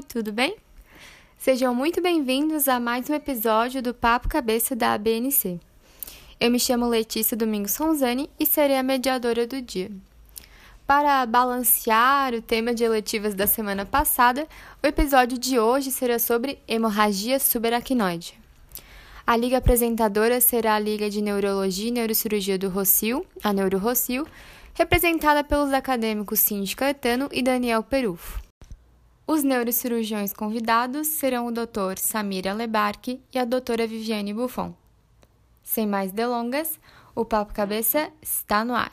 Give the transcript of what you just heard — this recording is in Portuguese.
Oi, tudo bem? Sejam muito bem-vindos a mais um episódio do Papo Cabeça da ABNC. Eu me chamo Letícia Domingos Ronzani e serei a mediadora do dia. Para balancear o tema de eletivas da semana passada, o episódio de hoje será sobre hemorragia subaracnoide. A liga apresentadora será a Liga de Neurologia e Neurocirurgia do Rocio, a Neuro Rocio, representada pelos acadêmicos Cindy Caetano e Daniel Perufo. Os neurocirurgiões convidados serão o Dr. Samir Alebarque e a doutora Viviane Buffon. Sem mais delongas, o Papo Cabeça está no ar.